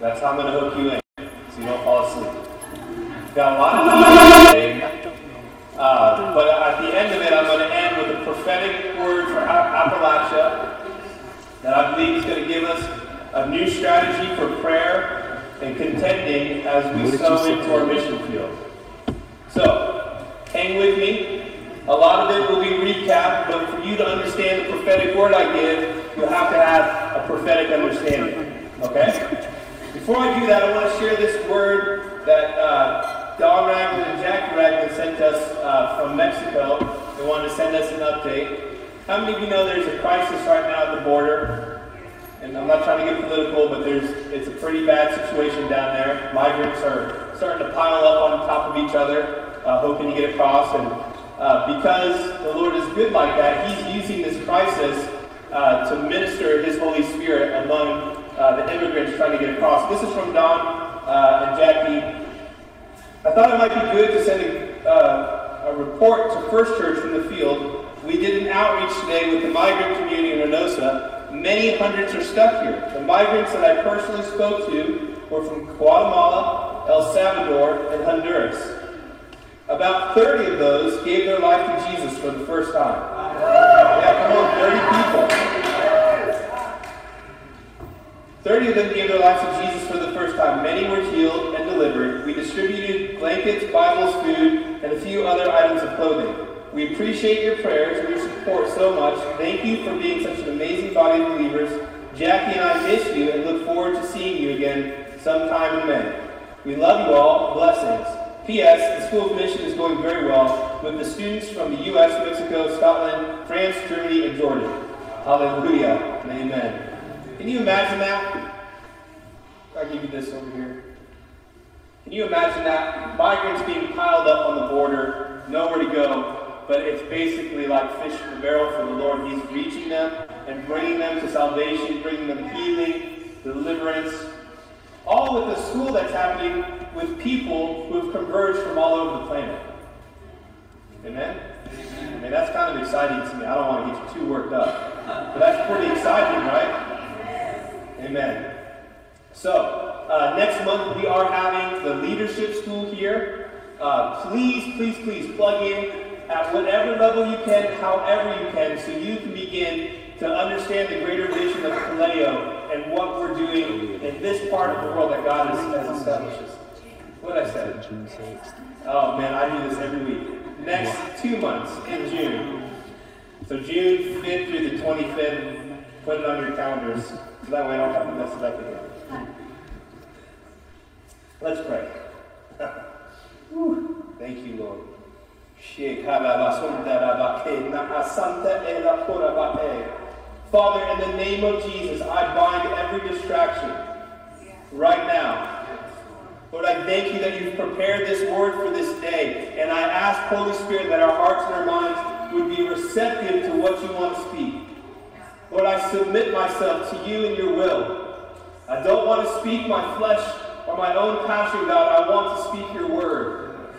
That's how I'm going to hook you in, so you don't fall asleep. Got a lot of time today, uh, but at the end of it, I'm going to end with a prophetic word for Appalachia that I believe is going to give us a new strategy for prayer and contending as we sow into our mission field. So, hang with me. A lot of it will be recap, but for you to understand the prophetic word I give, you'll have to have a prophetic understanding. Okay? Before I do that, I want to share this word that uh, Don Ragland and Jackie Ragland sent us uh, from Mexico. They wanted to send us an update. How many of you know there's a crisis right now at the border? And I'm not trying to get political, but there's it's a pretty bad situation down there. Migrants are starting to pile up on top of each other, uh, hoping to get across. And uh, because the Lord is good like that, He's using this crisis uh, to minister His Holy Spirit among uh, the immigrants trying to get across. This is from Don uh, and Jackie. I thought it might be good to send a, uh, a report to First Church from the field. We did an outreach today with the migrant community in Reynosa. Many hundreds are stuck here. The migrants that I personally spoke to were from Guatemala, El Salvador, and Honduras. About 30 of those gave their life to Jesus for the first time. Yeah, come on, 30 people. 30 of them gave their lives to Jesus for the first time. Many were healed and delivered. We distributed blankets, Bibles, food, and a few other items of clothing. We appreciate your prayers and your support so much. Thank you for being such an amazing body of believers. Jackie and I miss you and look forward to seeing you again sometime in May. We love you all. Blessings. P.S. The School of Mission is going very well with the students from the U.S., Mexico, Scotland, France, Germany, and Jordan. Hallelujah amen. Can you imagine that? I'll give you this over here. Can you imagine that? Migrants being piled up on the border, nowhere to go, but it's basically like fish in a barrel for the Lord. He's reaching them and bringing them to salvation, bringing them healing, deliverance, all with the school that's happening with people who have converged from all over the planet. Amen? I mean, that's kind of exciting to me. I don't want to get you too worked up. But that's pretty exciting, right? Amen. So, uh, next month we are having the leadership school here. Uh, please, please, please plug in at whatever level you can, however you can, so you can begin to understand the greater vision of Kaleo and what we're doing in this part of the world that God has, has established. What I said? Oh man, I do this every week. Next two months in June. So June 5th through the 25th, put it on your calendars. So that way I don't have to mess it up again. Let's pray. Thank you, Lord. Father, in the name of Jesus, I bind every distraction right now. Lord, I thank you that you've prepared this word for this day. And I ask, Holy Spirit, that our hearts and our minds would be receptive to what you want to speak. Lord, I submit myself to you and your will. I don't want to speak my flesh or my own passion, God. I want to speak your word.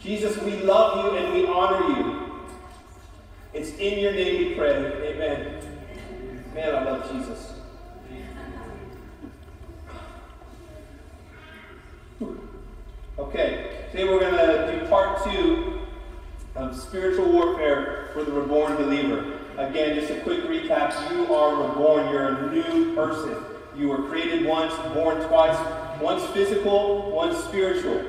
Jesus, we love you and we honor you. It's in your name we pray. Amen. Man, I love Jesus. Okay, today we're going to do part two of spiritual warfare for the reborn believer. Again, just a quick recap. You are reborn. You're a new person. You were created once, born twice. once physical, once spiritual.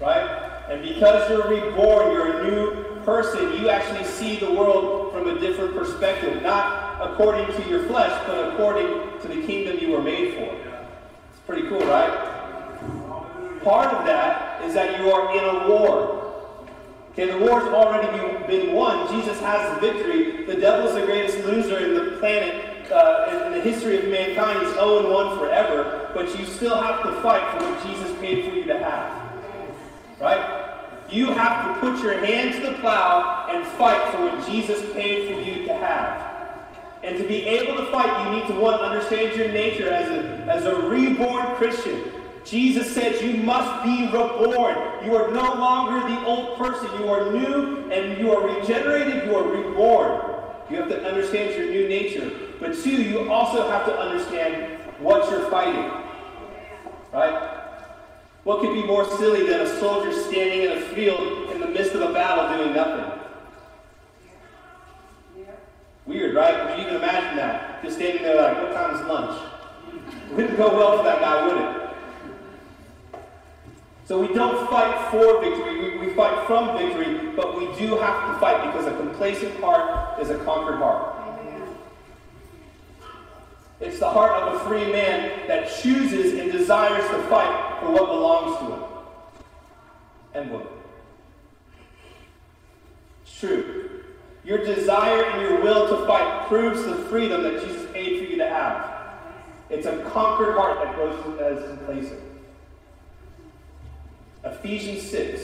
Right? And because you're reborn, you're a new person. You actually see the world from a different perspective. Not according to your flesh, but according to the kingdom you were made for. It's pretty cool, right? Part of that is that you are in a war. Okay, the war's already been won. Jesus has the victory. The devil's the greatest loser in the planet, uh, in the history of mankind. He's 0 1 forever. But you still have to fight for what Jesus paid for you to have. Right? You have to put your hand to the plow and fight for what Jesus paid for you to have. And to be able to fight, you need to, one, understand your nature as a, as a reborn Christian. Jesus said you must be reborn. You are no longer the old person. You are new and you are regenerated. You are reborn. You have to understand your new nature. But two, you also have to understand what you're fighting. Right? What could be more silly than a soldier standing in a field in the midst of a battle doing nothing? Weird, right? Could You even imagine that. Just standing there like, what time is lunch? Wouldn't go well for that guy, would it? So we don't fight for victory, we, we fight from victory, but we do have to fight because a complacent heart is a conquered heart. It's the heart of a free man that chooses and desires to fight for what belongs to him and woman. It's true. Your desire and your will to fight proves the freedom that Jesus paid for you to have. It's a conquered heart that grows as complacent. Ephesians 6,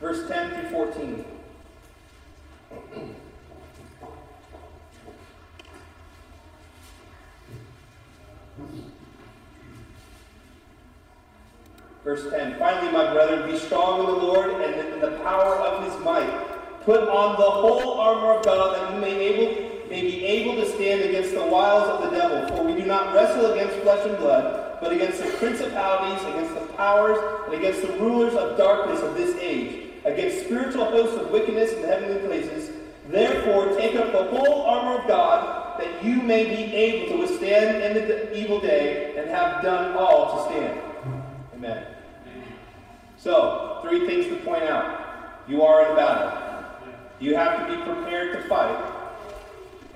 verse 10 through 14. Verse 10 Finally, my brethren, be strong in the Lord and in the power of his might. Put on the whole armor of God that you may, able, may be able to stand against the wiles of the devil. For we do not wrestle against flesh and blood, but against the principalities, against the powers, and against the rulers of darkness of this age, against spiritual hosts of wickedness in the heavenly places. Therefore, take up the whole armor of God, that you may be able to withstand in the evil day, and have done all to stand. Amen. So, three things to point out. You are in battle. You have to be prepared to fight.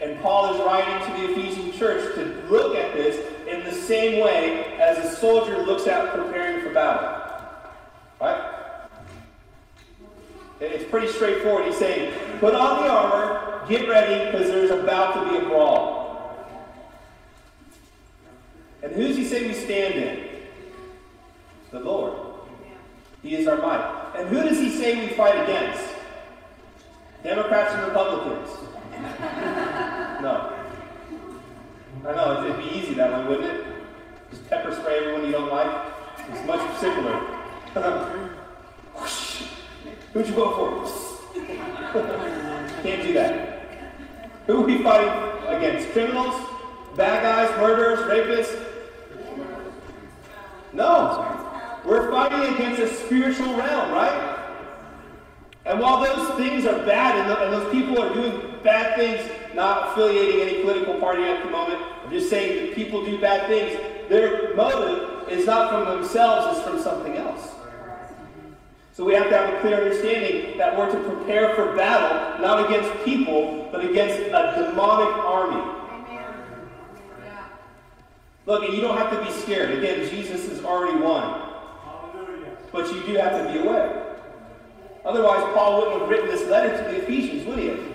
And Paul is writing to the Ephesian church to look at this the same way as a soldier looks at preparing for battle. Right? It's pretty straightforward. He's saying, put on the armor, get ready, because there's about to be a brawl. And who's he say we stand in? The Lord. He is our might. And who does he say we fight against? Democrats and Republicans. no. I know, it'd be easy that way, wouldn't it? Just pepper spray everyone you don't like. It's much simpler. Who'd you vote for? Can't do that. Who are we fighting against? Criminals? Bad guys? Murderers? Rapists? No. We're fighting against a spiritual realm, right? And while those things are bad and, the, and, those people are doing bad things, not affiliating any political party at the moment, I'm just saying that people do bad things, their motive is not from themselves, it's from something else. So we have to have a clear understanding that we're to prepare for battle, not against people, but against a demonic army. Look, and you don't have to be scared. Again, Jesus has already won. But you do have to be aware. Otherwise, Paul wouldn't have written this letter to the Ephesians, would he?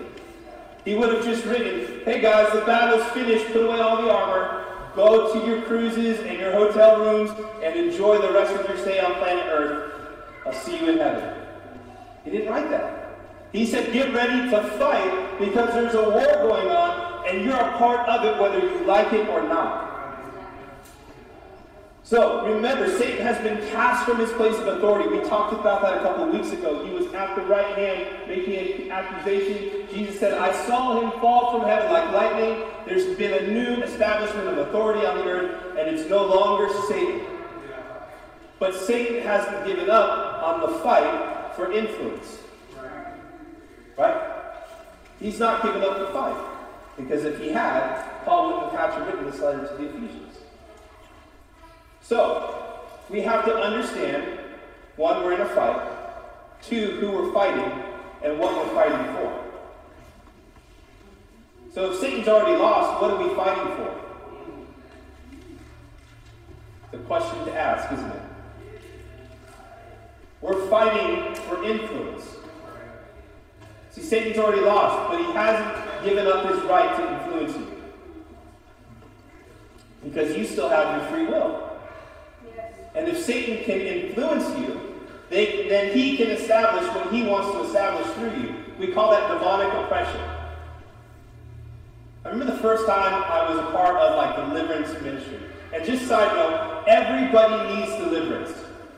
He would have just written, hey guys, the battle's finished, put away all the armor, go to your cruises and your hotel rooms, and enjoy the rest of your stay on planet Earth. I'll see you in heaven. He didn't write that. He said, get ready to fight because there's a war going on, and you're a part of it whether you like it or not. So remember, Satan has been cast from his place of authority. We talked about that a couple of weeks ago. He was at the right hand making an accusation. Jesus said, I saw him fall from heaven like lightning. There's been a new establishment of authority on the earth, and it's no longer Satan. But Satan hasn't given up on the fight for influence. Right? He's not given up the fight. Because if he had, Paul wouldn't have had written this letter to the Ephesians. So, we have to understand one, we're in a fight, two, who we're fighting, and what we're fighting for. So, if Satan's already lost, what are we fighting for? The question to ask, isn't it? We're fighting for influence. See, Satan's already lost, but he hasn't given up his right to influence you. Because you still have your free will. And if Satan can influence you, they, then he can establish what he wants to establish through you. We call that demonic oppression. I remember the first time I was a part of like deliverance ministry. And just side note, everybody needs deliverance.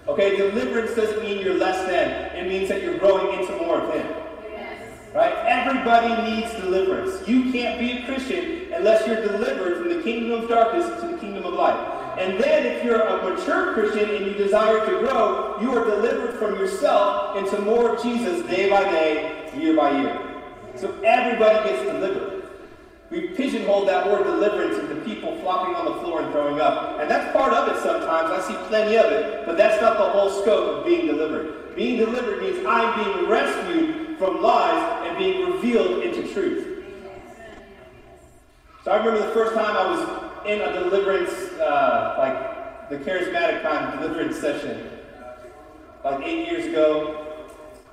Okay, deliverance doesn't mean you're less than. It means that you're growing into more of Him. Yes. Right? Everybody needs deliverance. You can't be a Christian unless you're delivered from the kingdom of darkness into the kingdom of light. And then, if you're a mature Christian and you desire to grow, you are delivered from yourself into more of Jesus day by day, year by year. So everybody gets delivered. We pigeonhole that word deliverance into people flopping on the floor and throwing up. And that's part of it sometimes. I see plenty of it. But that's not the whole scope of being delivered. Being delivered means I'm being rescued from lies and being revealed into truth. So I remember the first time I was in a deliverance, uh, like the charismatic kind of deliverance session, like eight years ago.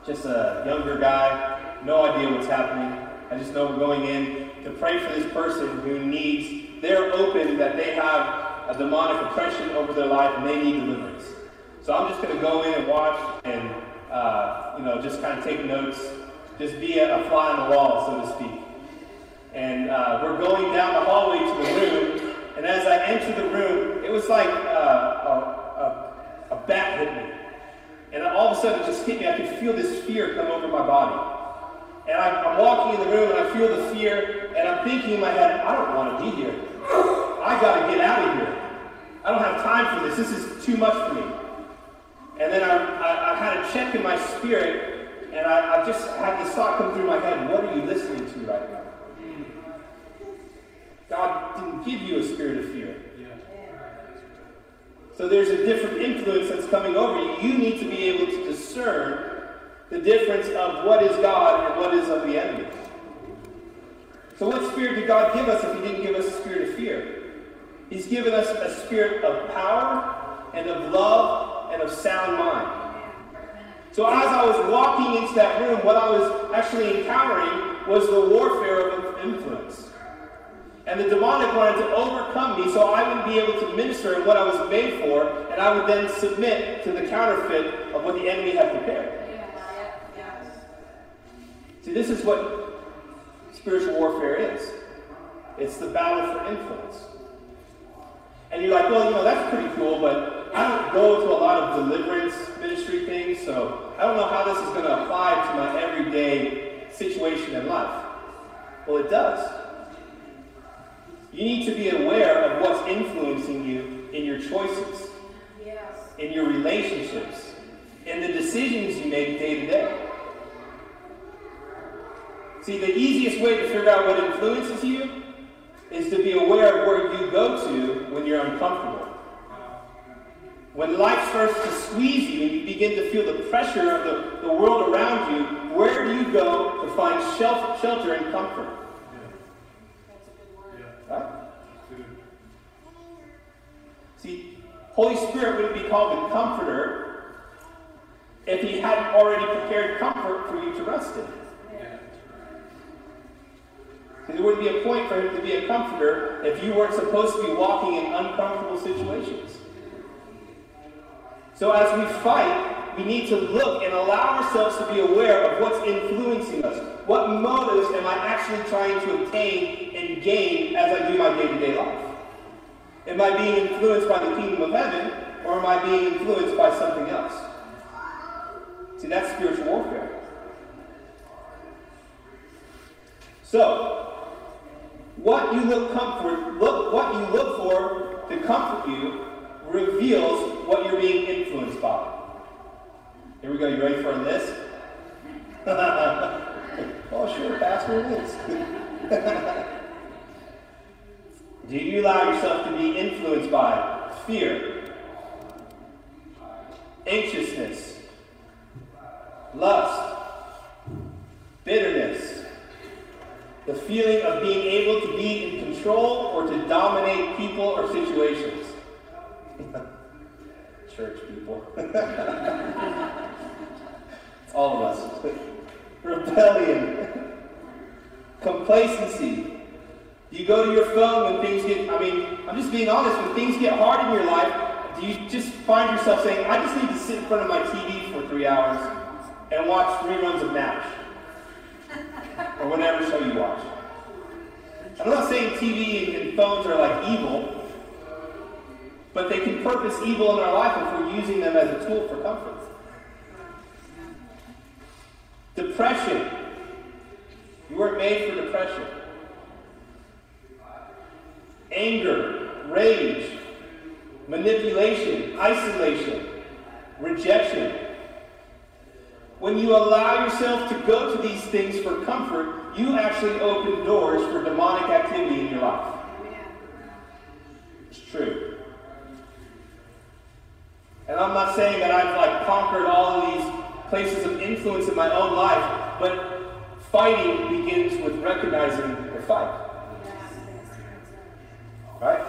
Just a younger guy, no idea what's happening. I just know we're going in to pray for this person who needs, they're open that they have a demonic oppression over their life and they need deliverance. So I'm just going to go in and watch and, uh, you know, just kind of take notes, just be a, a, fly on the wall, so to speak. And uh, we're going down the hallway to the room, and as I enter the room, it was like uh, a, a, a bat hit me. And all of a sudden, it just hit me. I could feel this fear come over my body. And I'm, I'm, walking in the room and I feel the fear, and I'm thinking in my head, I don't want to be here. I got to get out of here. I don't have time for this. This is too much for me. And then I, I, I had a check in my spirit, and I, I just had this thought come through my head what are you listening to right now? God didn't give you a spirit of fear. So there's a different influence that's coming over you. You need to be able to discern the difference of what is God and what is of the enemy. So, what spirit did God give us if He didn't give us a spirit of fear? He's given us a spirit of power and of love and of sound mind. So, as I was walking into that room, what I was actually encountering was the warfare of influence. And the demonic wanted to overcome me so I would be able to minister in what I was made for, and I would then submit to the counterfeit of what the enemy had prepared. See, this is what spiritual warfare is it's the battle for influence. And you're like, well, you know, that's pretty cool, but I don't go to a lot of deliverance ministry things, so I don't know how this is going to apply to my everyday situation in life. Well, it does. You need to be aware of what's influencing you in your choices, yes. in your relationships, in the decisions you make day to day. See, the easiest way to figure out what influences you is to be aware of where you go to when you're uncomfortable. When life starts to squeeze you and you begin to feel the pressure of the, the world around you, where do you go to find shelter and comfort? Right? See, Holy Spirit wouldn't be called the comforter if he hadn't already prepared comfort for you to rest in. There wouldn't be a point for him to be a comforter if you weren't supposed to be walking in uncomfortable situations. So as we fight, we need to look and allow ourselves to be aware of what's influencing us. What motives am I actually trying to obtain and gain as I do my day-to-day life? Am I being influenced by the kingdom of heaven, or am I being influenced by something else? See, that's spiritual warfare. So, what you look comfort, look what you look for to comfort you reveals what you're being influenced by. Here we go. You ready for a list? oh, sure, Pastor, it is. Do you allow yourself to be influenced by fear, anxiousness, lust, bitterness? the feeling of being able to be in control or to dominate people or situations. Church people. all of us. Rebellion. Complacency. You go to your phone when things get, I mean, I'm just being honest, when things get hard in your life, do you just find yourself saying, I just need to sit in front of my TV for three hours and watch three reruns of MASH? or whatever show you watch. I'm not saying TV and phones are like evil, but they can purpose evil in our life if we're using them as a tool for comfort. Depression. You weren't made for depression. Anger, rage, manipulation, isolation, rejection. When you allow yourself to go to these things for comfort, you actually open doors for demonic activity in your life. It's true. And I'm not saying that I've like conquered all of these places of influence in my own life, but fighting begins with recognizing the fight. Right?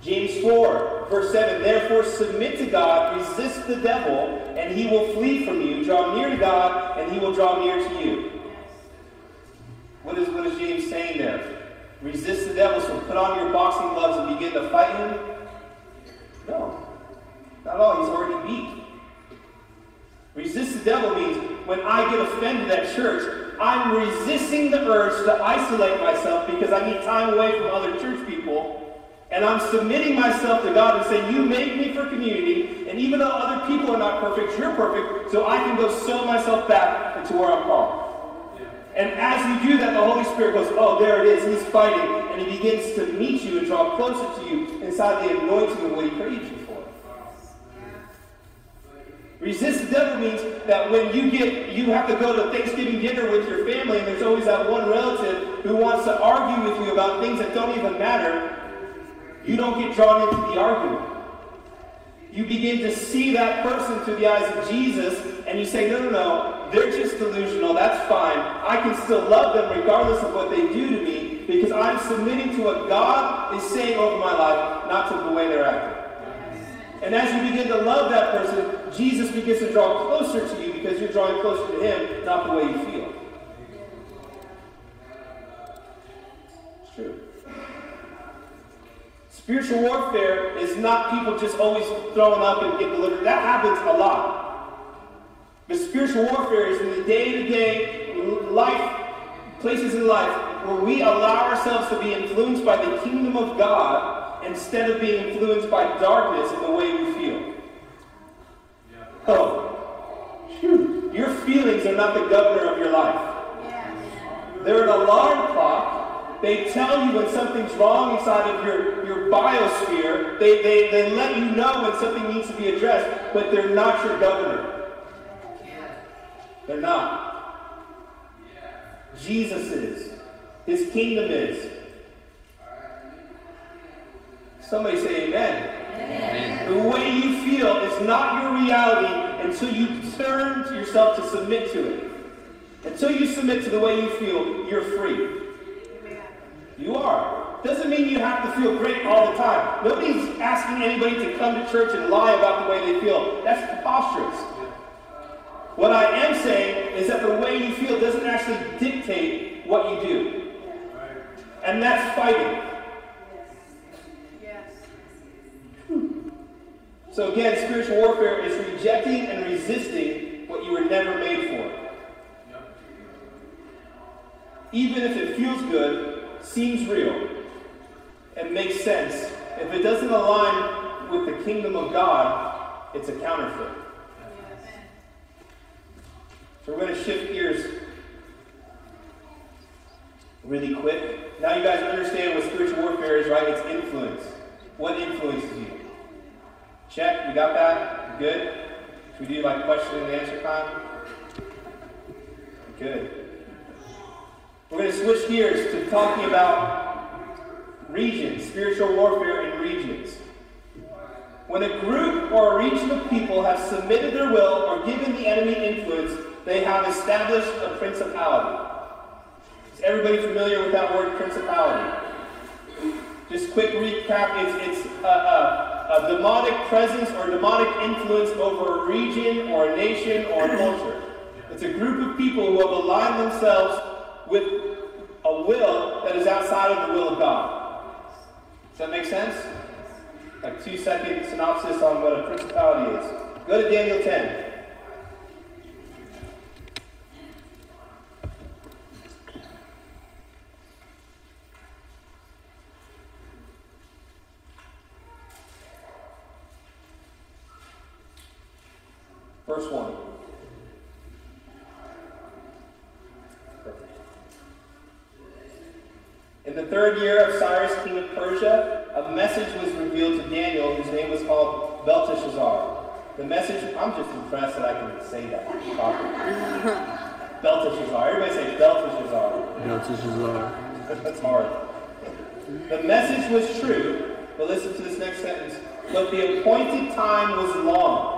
James 4, verse 7 Therefore submit to God, resist the devil, and he will flee from you. Draw near to God, and he will draw near to you. What is, what is James saying there? Resist the devil, so put on your boxing gloves and begin to fight him? No. Not at all. He's already beat. Resist the devil means when I get offended at church, I'm resisting the urge to isolate myself because I need time away from other church people. And I'm submitting myself to God and saying, You made me for community, and even though other people are not perfect, you're perfect, so I can go sow myself back into where I'm called. And as you do that, the Holy Spirit goes, Oh, there it is. He's fighting. And he begins to meet you and draw closer to you inside the anointing of what he created you. Resist the devil means that when you get you have to go to Thanksgiving dinner with your family, and there's always that one relative who wants to argue with you about things that don't even matter, you don't get drawn into the argument. You begin to see that person through the eyes of Jesus, and you say, no, no, no, they're just delusional. That's fine. I can still love them regardless of what they do to me because I'm submitting to what God is saying over my life, not to the way they're acting. And as you begin to love that person, Jesus begins to draw closer to you because you're drawing closer to Him, not the way you feel. It's true. Spiritual warfare is not people just always throwing up and get delivered. That happens a lot. But spiritual warfare is in the day-to-day life, places in life where we allow ourselves to be influenced by the kingdom of God instead of being influenced by darkness in the way we feel. Oh, Phew. your feelings are not the governor of your life. They're an alarm clock they tell you when something's wrong inside of your, your biosphere. They, they, they let you know when something needs to be addressed, but they're not your governor. They're not. Jesus is. His kingdom is. Somebody say amen. amen. The way you feel is not your reality until you turn to yourself to submit to it. Until you submit to the way you feel, you're free. You are. Doesn't mean you have to feel great all the time. Nobody's asking anybody to come to church and lie about the way they feel. That's preposterous. What I am saying is that the way you feel doesn't actually dictate what you do. And that's fighting. So again, spiritual warfare is rejecting and resisting what you were never made for. Even if it feels good, seems real and makes sense, if it doesn't align with the kingdom of God, it's a counterfeit. So we're going to shift gears really quick. Now you guys understand what spiritual warfare is, right? It's influence. What influences you? Check. We got that? Good? Should we do like question and answer time? Good. We're going to switch gears to talking about regions, spiritual warfare in regions. When a group or a region of people have submitted their will or given the enemy influence, they have established a principality. Is everybody familiar with that word, principality? Just quick recap, it's, it's a, a, a demonic presence or demonic influence over a region or a nation or a culture. It's a group of people who have aligned themselves with a will that is outside of the will of God. Does that make sense? Like two second synopsis on what a principality is. Go to Daniel 10. Verse 1. Perfect. In the third year of Cyrus, king of Persia, a message was revealed to Daniel, whose name was called Belteshazzar. The message, I'm just impressed that I can say that. Belteshazzar. Everybody say Belteshazzar. Belteshazzar. That's hard. The message was true, but listen to this next sentence. But the appointed time was long.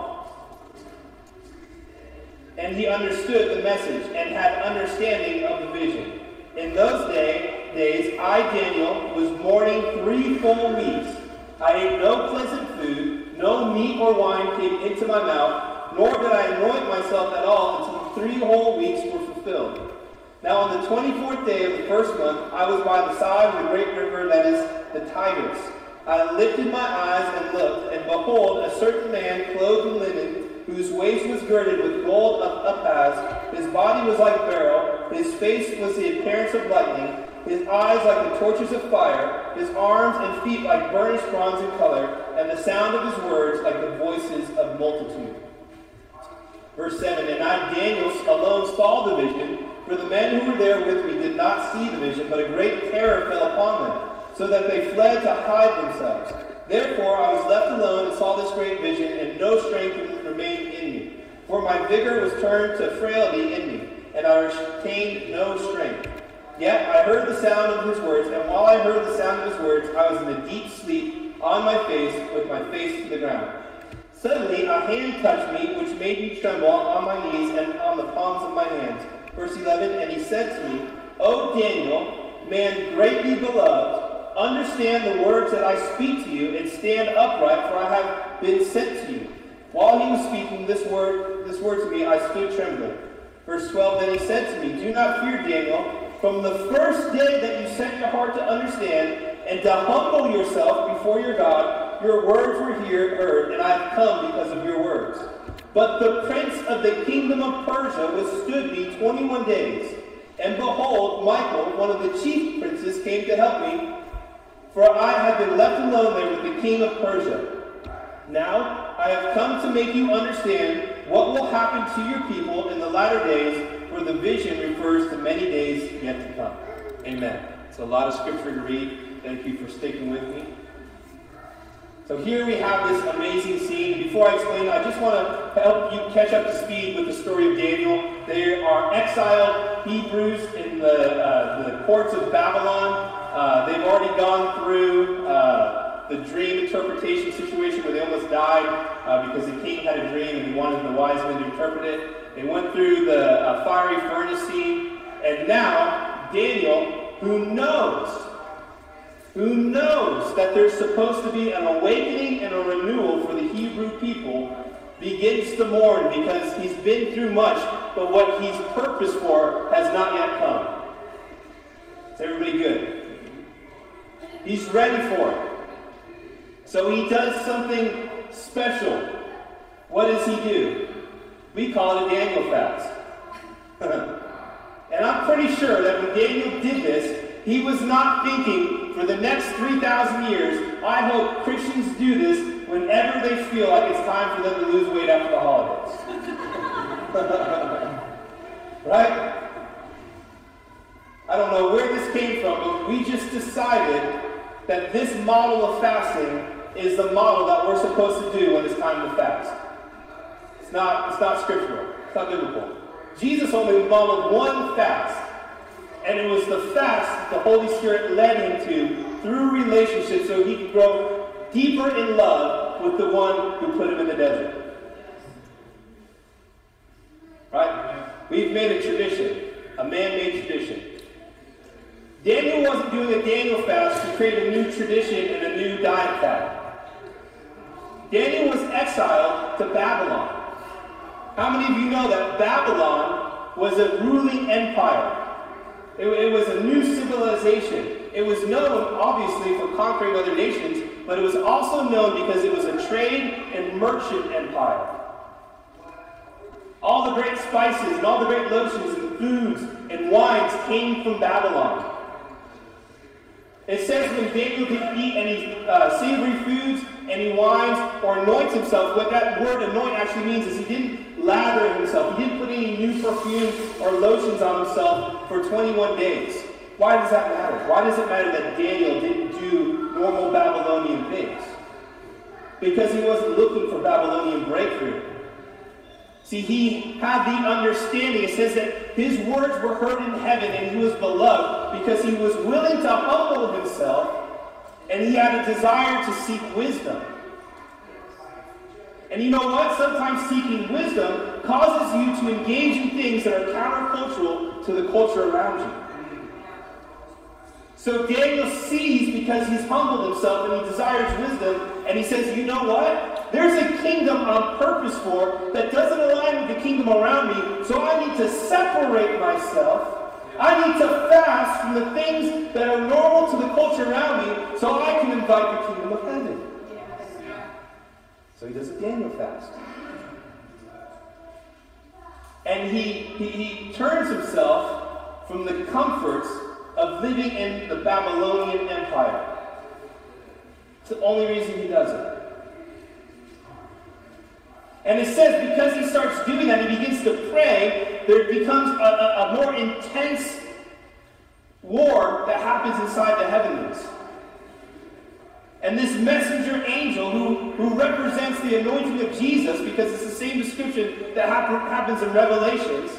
And he understood the message and had understanding of the vision. In those day, days, I, Daniel, was mourning three full weeks. I ate no pleasant food, no meat or wine came into my mouth, nor did I anoint myself at all until three whole weeks were fulfilled. Now on the 24th day of the first month, I was by the side of the great river that is the Tigris. I lifted my eyes and looked, and behold, a certain man clothed in linen, whose waist was girded with gold Uphaz. His body was like beryl, his face was the appearance of lightning, his eyes like the torches of fire, his arms and feet like burnished bronze in color, and the sound of his words like the voices of multitude. Verse 7 And I, Daniel, alone saw the vision, for the men who were there with me did not see the vision, but a great terror fell upon them, so that they fled to hide themselves. Therefore I was left alone and saw this great vision, and no strength in me. For my vigor was turned to frailty in me, and I retained no strength. Yet I heard the sound of his words, and while I heard the sound of his words, I was in a deep sleep on my face, with my face to the ground. Suddenly a hand touched me, which made me tremble on my knees and on the palms of my hands. Verse 11, and he said to me, O Daniel, man greatly beloved, understand the words that I speak to you, and stand upright, for I have been sent to you. While he was speaking this word, this word to me, I stood trembling. Verse 12, then he said to me, Do not fear, Daniel. From the first day that you set your heart to understand and to humble yourself before your God, your words were here heard, and I have come because of your words. But the prince of the kingdom of Persia withstood me 21 days. And behold, Michael, one of the chief princes, came to help me, for I had been left alone there with the king of Persia. Now I have come to make you understand what will happen to your people in the latter days, for the vision refers to many days yet to come. Amen. It's a lot of scripture to read. Thank you for sticking with me. So here we have this amazing scene. Before I explain, I just want to help you catch up to speed with the story of Daniel. They are exiled Hebrews in the, uh, the courts of Babylon. Uh, they've already gone through uh, the dream interpretation situation where they almost died uh, because the king had a dream and he wanted the wise men to interpret it. They went through the uh, fiery furnace scene. And now, Daniel, who knows who knows that there's supposed to be an awakening and a renewal for the Hebrew people, begins to mourn because he's been through much, but what he's purposed for has not yet come. Is everybody good? He's ready for it. So he does something special. What does he do? We call it a Daniel fast. and I'm pretty sure that when Daniel did this, he was not thinking for the next 3,000 years, I hope Christians do this whenever they feel like it's time for them to lose weight after the holidays. right? I don't know where this came from, but we just decided that this model of fasting is the model that we're supposed to do when it's time to fast. It's not, it's not scriptural. It's not biblical. Jesus only modeled one fast. And it was the fast that the Holy Spirit led him to through relationship so he could grow deeper in love with the one who put him in the desert. Right? We've made a tradition, a man-made tradition. Daniel wasn't doing a Daniel fast to create a new tradition and a new diet fad. Daniel was exiled to Babylon. How many of you know that Babylon was a ruling empire? It, it, was a new civilization. It was known, obviously, for conquering other nations, but it was also known because it was a trade and merchant empire. All the great spices and all the great lotions and foods and wines came from Babylon. It says when Daniel could eat any uh, savory foods, any wines, or anoint himself, what that word anoint actually means is he didn't lather himself. He didn't put any new perfume or lotions on himself for 21 days. why does that matter? Why does it matter that Daniel didn't do normal Babylonian things? Because he wasn't looking for Babylonian breakthrough. See, he had the understanding. It says that his words were heard in heaven and he was beloved because he was willing to humble himself and he had a desire to seek wisdom. And you know what? Sometimes seeking wisdom causes you to engage in things that are countercultural to the culture around you. So Daniel sees because he's humbled himself and he desires wisdom, and he says, You know what? There's a kingdom on purpose for that doesn't align with the kingdom around me, so I need to separate myself. I need to fast from the things that are normal to the culture around me so I can invite the kingdom of heaven. So he does a Daniel fast. And he, he, he turns himself from the comforts of living in the Babylonian Empire. It's the only reason he does it. And it says because he starts doing that, he begins to pray, there becomes a, a, a more intense war that happens inside the heavens. And this messenger angel, who, who represents the anointing of Jesus, because it's the same description that happen, happens in Revelations,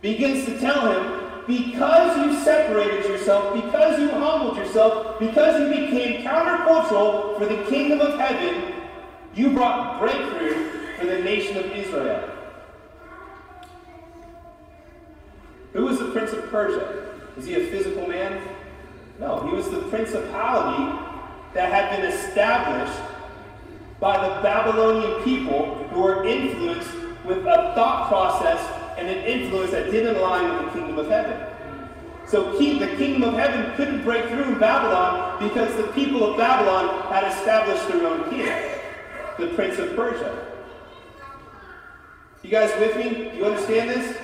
begins to tell him because you separated yourself, because you humbled yourself, because you became countercultural for the kingdom of heaven, you brought breakthrough for the nation of Israel. Who was the prince of Persia? Is he a physical man? No, he was the principality that had been established by the Babylonian people who were influenced with a thought process and an influence that didn't align with the kingdom of heaven. So the kingdom of heaven couldn't break through in Babylon because the people of Babylon had established their own king, the prince of Persia. You guys with me? You understand this?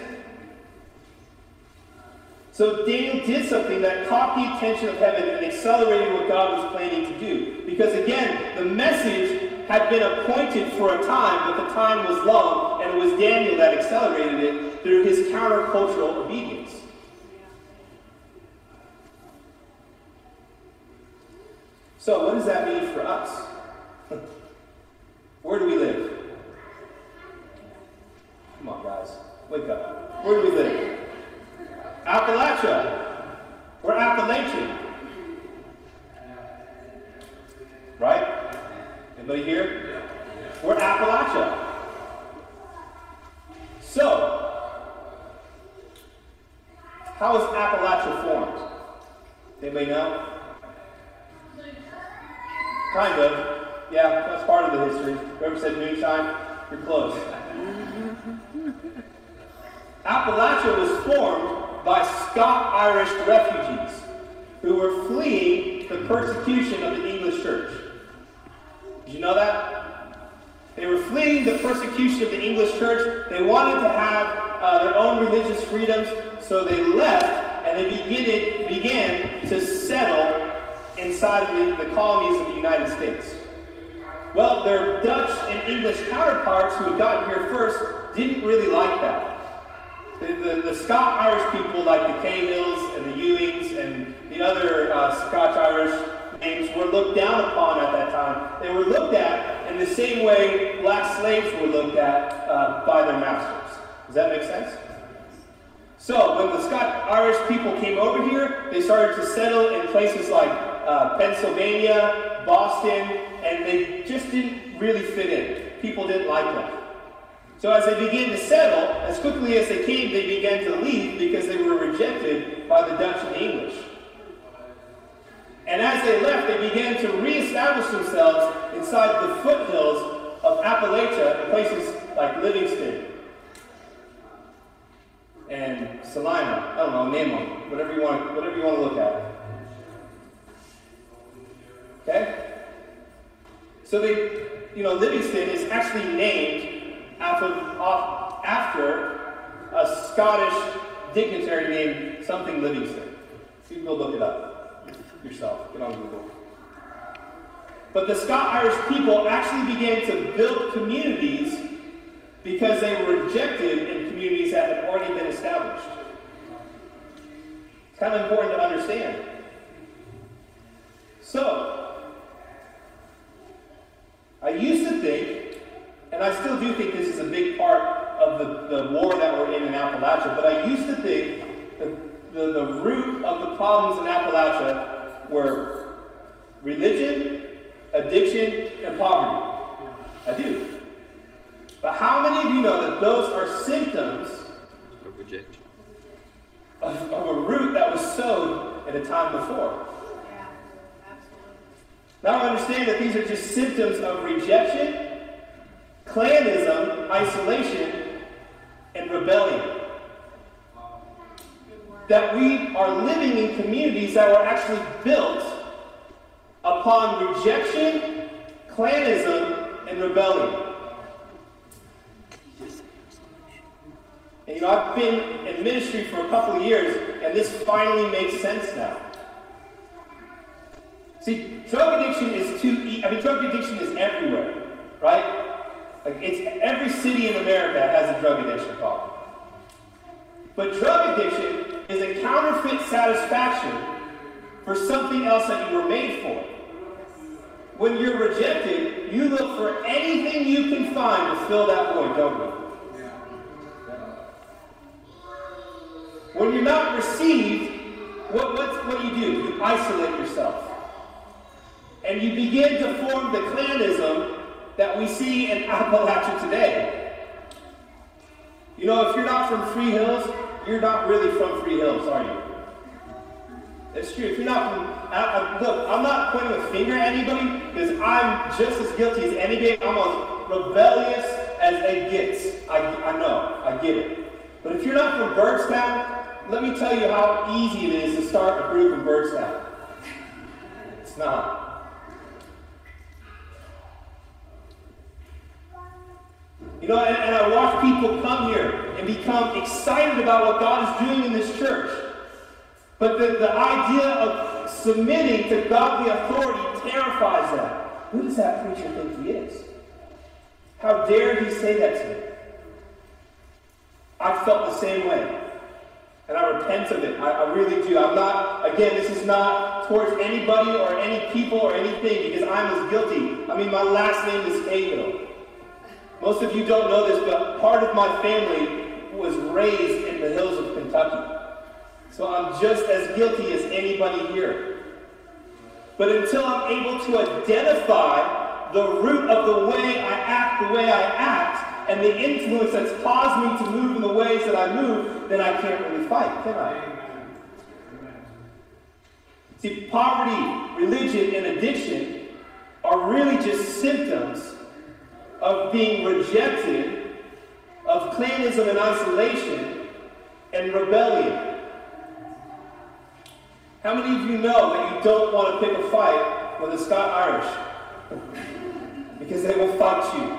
So Daniel did something that caught the attention of heaven and accelerated what God was planning to do. Because again, the message had been appointed for a time, but the time was long, and it was Daniel that accelerated it through his countercultural obedience. So, what does that mean for us? Where do we live? Come on, guys. Wake up. Where do we live? Appalachia. We're Appalachian. Right? Anybody here? We're Appalachia. So, how is Appalachia formed? Anybody know? Kind of. Yeah, that's part of the history. Whoever said moonshine, you're close. Appalachia was formed by Scot-Irish refugees who were fleeing the persecution of the English church. Did you know that? They were fleeing the persecution of the English church. They wanted to have uh, their own religious freedoms, so they left and they began, began to settle inside of the, the colonies of the United States. Well, their Dutch and English counterparts who had gotten here first didn't really like that. The, the, the Scot-Irish people like the Cahills and the Ewings and the other uh, Scotch-Irish names were looked down upon at that time. They were looked at in the same way black slaves were looked at uh, by their masters. Does that make sense? So when the Scot-Irish people came over here, they started to settle in places like uh, Pennsylvania, Boston, and they just didn't really fit in. People didn't like them. So as they began to settle, as quickly as they came, they began to leave because they were rejected by the Dutch and English. And as they left, they began to reestablish themselves inside the foothills of Appalachia in places like Livingston and Celina. I don't know, name them, whatever you want, whatever you want to look at. Okay? So they, you know, Livingston is actually named after, after a Scottish dignitary named something Livingston. You can go look it up yourself. Get on Google. But the Scot-Irish people actually began to build communities because they were rejected in communities that had already been established. It's kind of important to understand. So, I used to think, and I still do think this is a big part of the, the war that we're in in Appalachia, but I used to think that the, the root of the problems in Appalachia were religion, addiction, and poverty. I do. But how many of you know that those are symptoms of rejection? Of, of a root that was sowed at a time before? Yeah, absolutely. Now understand that these are just symptoms of rejection, clanism, isolation, and rebellion. That we are living in communities that were actually built upon rejection, clanism, and rebellion. And you know, I've been in ministry for a couple of years, and this finally makes sense now. See, drug addiction is too. I mean, drug addiction is everywhere, right? Like it's every city in America has a drug addiction problem. But drug addiction is a counterfeit satisfaction for something else that you were made for. When you're rejected, you look for anything you can find to fill that void, don't you? When you're not received, what, what, what do you do? You isolate yourself. And you begin to form the clanism that we see in Appalachia today. You know, if you're not from Free Hills, you're not really from Free Hills, are you? It's true. If you're not from, I, I, look, I'm not pointing a finger at anybody because I'm just as guilty as anybody. I'm as rebellious as it gets. I, I know. I get it. But if you're not from Birdstown, let me tell you how easy it is to start a group in Birdstown. It's not. You know, and, and, I watch people come here and become excited about what God is doing in this church. But the, the idea of submitting to godly authority terrifies them. Who does that preacher think he is? How dare he say that to me? I felt the same way. And I repent of it. I, I, really do. I'm not, again, this is not towards anybody or any people or anything because I'm as guilty. I mean, my last name is Cahill. Most of you don't know this, but part of my family was raised in the hills of Kentucky. So I'm just as guilty as anybody here. But until I'm able to identify the root of the way I act the way I act, and the influence that's caused me to move in the ways that I move, then I can't really fight, can I? See, poverty, religion, and addiction are really just symptoms of being rejected, of clanism and isolation, and rebellion. How many of you know that you don't want to pick a fight with the Scot Irish? because they will fight you.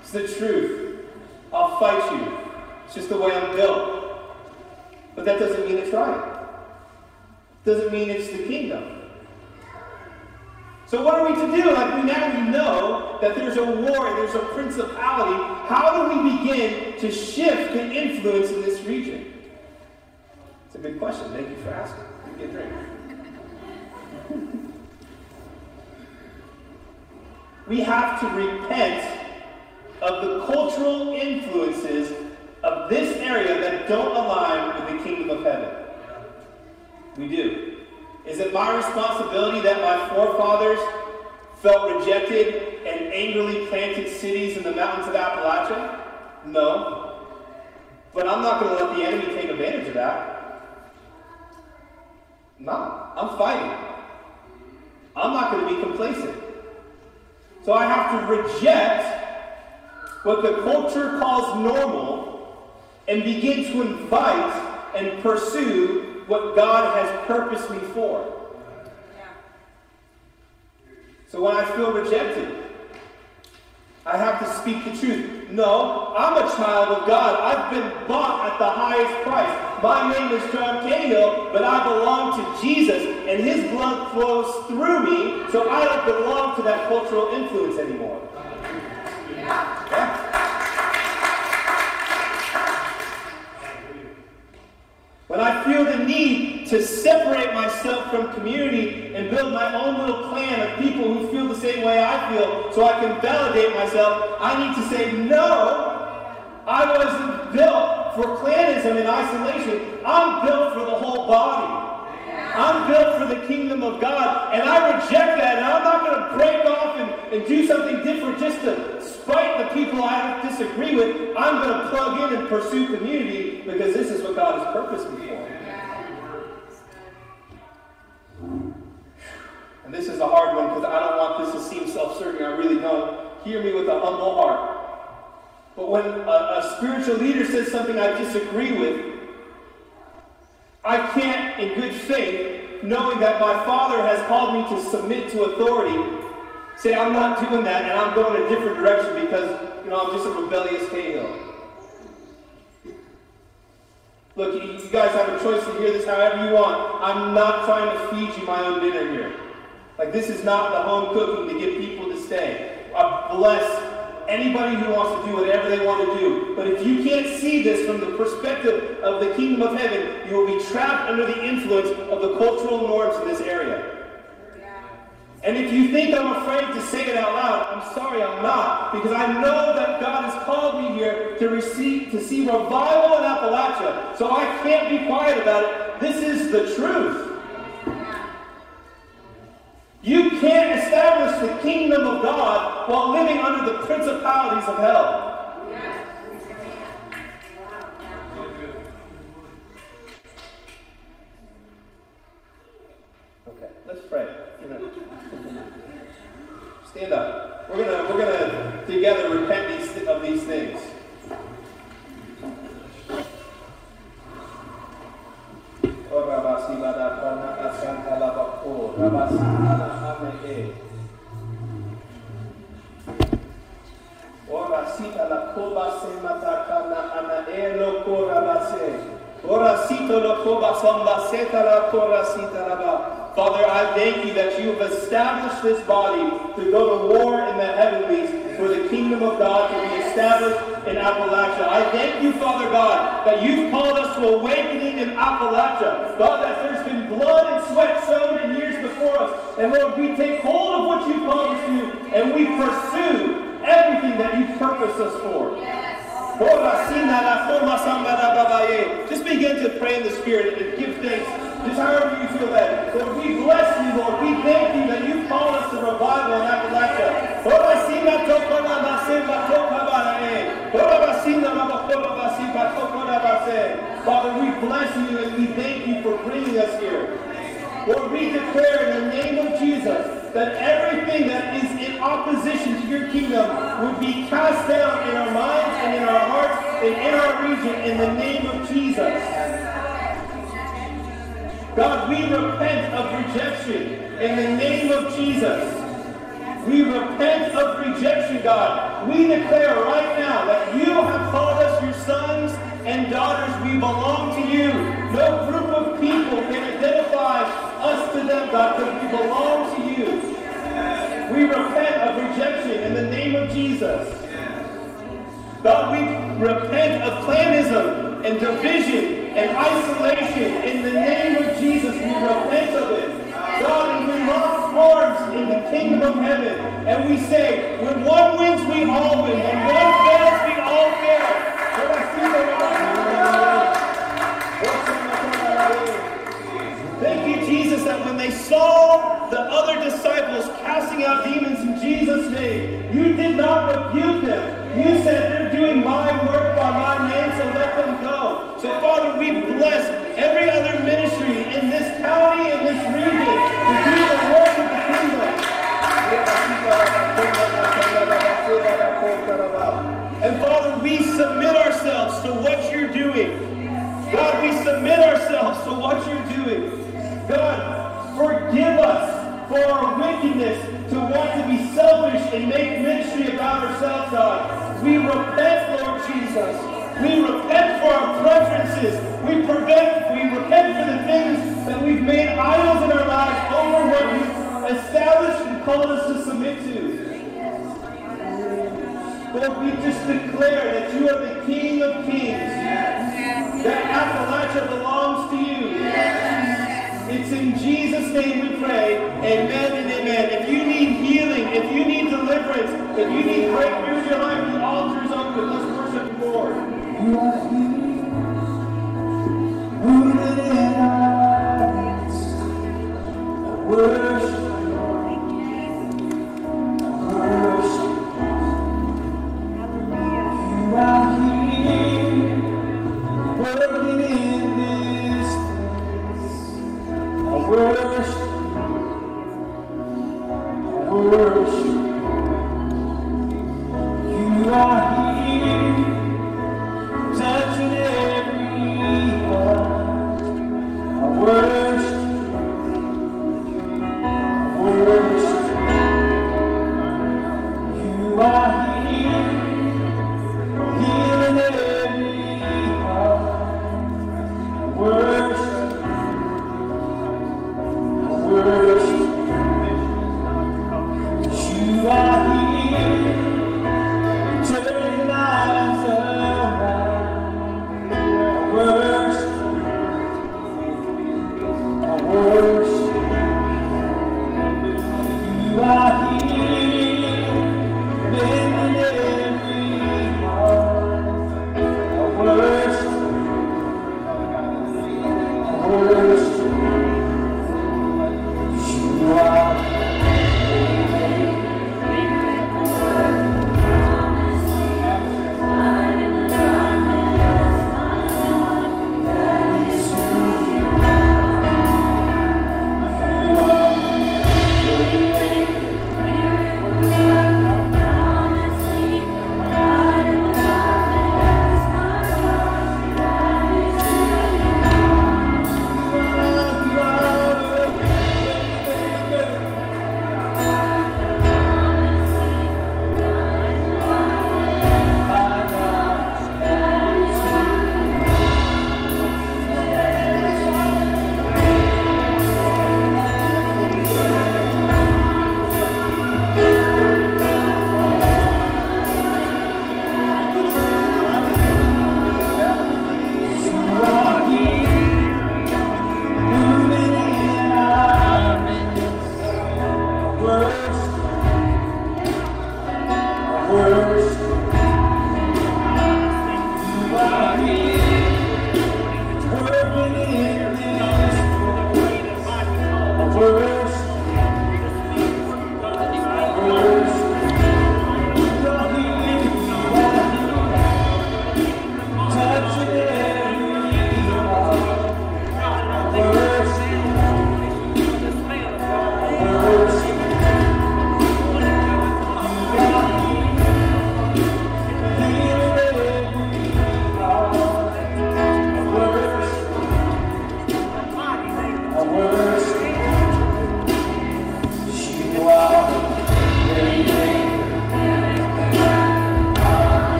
It's the truth. I'll fight you. It's just the way I'm built. But that doesn't mean it's right. Doesn't mean it's the kingdom. So what are we to do? Like we now we know that there's a war, there's a principality. How do we begin to shift the influence in this region? It's a good question. Thank you for asking. Get a drink. we have to repent of the cultural influences of this area that don't align with the kingdom of heaven. We do. Is it my responsibility that my forefathers felt rejected and angrily planted cities in the mountains of Appalachia? No. But I'm not going to let the enemy take advantage of that. No, I'm fighting. I'm not going to be complacent. So I have to reject what the culture calls normal and begin to invite and pursue what God has purposed me for. So when I feel rejected, I have to speak the truth. No, I'm a child of God. I've been bought at the highest price. My name is John Cahill, but I belong to Jesus, and his blood flows through me, so I don't belong to that cultural influence anymore. Yeah. When I feel the need to separate myself from community and build my own little clan of people who feel the same way I feel so I can validate myself, I need to say, no, I wasn't built for clanism and isolation. I'm built for the whole body. I'm built for the kingdom of God, and I reject that, and I'm not going to break off and, and do something different just to spite the people I disagree with. I'm going to plug in and pursue community because this is what God has purposed me for. And this is a hard one because I don't want this to seem self-serving. I really don't. Hear me with a humble heart. But when a, a spiritual leader says something I disagree with, I can't, in good faith, knowing that my Father has called me to submit to authority, say I'm not doing that and I'm going a different direction because, you know, I'm just a rebellious Cahill. Look, you guys have a choice to hear this however you want. I'm not trying to feed you my own dinner here. Like, this is not the home cooking to get people to stay. I bless anybody who wants to do whatever they want to do. But if you can't see this from the perspective of the kingdom of heaven, you will be trapped under the influence of the cultural norms in this area. And if you think I'm afraid to say it out loud, I'm sorry I'm not, because I know that God has called me here to receive to see revival in Appalachia. So I can't be quiet about it. This is the truth. You can't establish the kingdom of God while living under the principalities of hell. Okay, let's pray. Stand up. We're gonna we're gonna together repent these, of these things. Ora si dalla coba se matacana ana e lo cora. Father, I thank you that you have established this body to go to war in the heavenlies for the kingdom of God to be established in Appalachia. I thank you, Father God, that you've called us to awakening in Appalachia. God, that there's been blood and sweat sown in years before us. And Lord, we take hold of what you called us to and we pursue everything that you purposed us for. Just begin to pray in the Spirit and give thanks just however you feel that. Lord, we bless you, Lord. We thank you that you called us to revival in Appalachia. Father, we bless you and we thank you for bringing us here. Lord, we declare in the name of Jesus that everything that is in opposition to your kingdom would be cast down in our minds and in our hearts and in our region in the name of Jesus. God, we repent of rejection in the name of Jesus. We repent of rejection, God. We declare right now that you have called us your sons and daughters. We belong to you. No group of people can identify us to them, God, because we belong to you. We repent of rejection in the name of Jesus. God, we repent of clanism and division and isolation. In the name of Jesus, we repent of it. God, and we lock forms in the kingdom of heaven. And we say, when one wins, we all win. When one fails, they saw the other disciples casting out demons in Jesus' name, you did not rebuke them. You said, they're doing my work by my name, so let them go. So, Father, we bless every other ministry in this county, in this region, to do the work of the kingdom. And Father, we submit ourselves to what you're doing. God, we submit ourselves to what you're doing. God, forgive us for our wickedness to want to be selfish and make ministry about ourselves, God. We repent, Lord Jesus. We repent for our preferences. We, prevent, we repent for the things that we've made idols in our lives over what you've established and called us to submit to. Lord, we just declare that you are the King of Kings. That Appalachia belongs to you. In Jesus' name we pray. Amen and amen. If you need healing, if you need deliverance, if you need breakthrough in your life, the altar is open. Let's worship the Lord. You are here, rooted in our midst. Worship,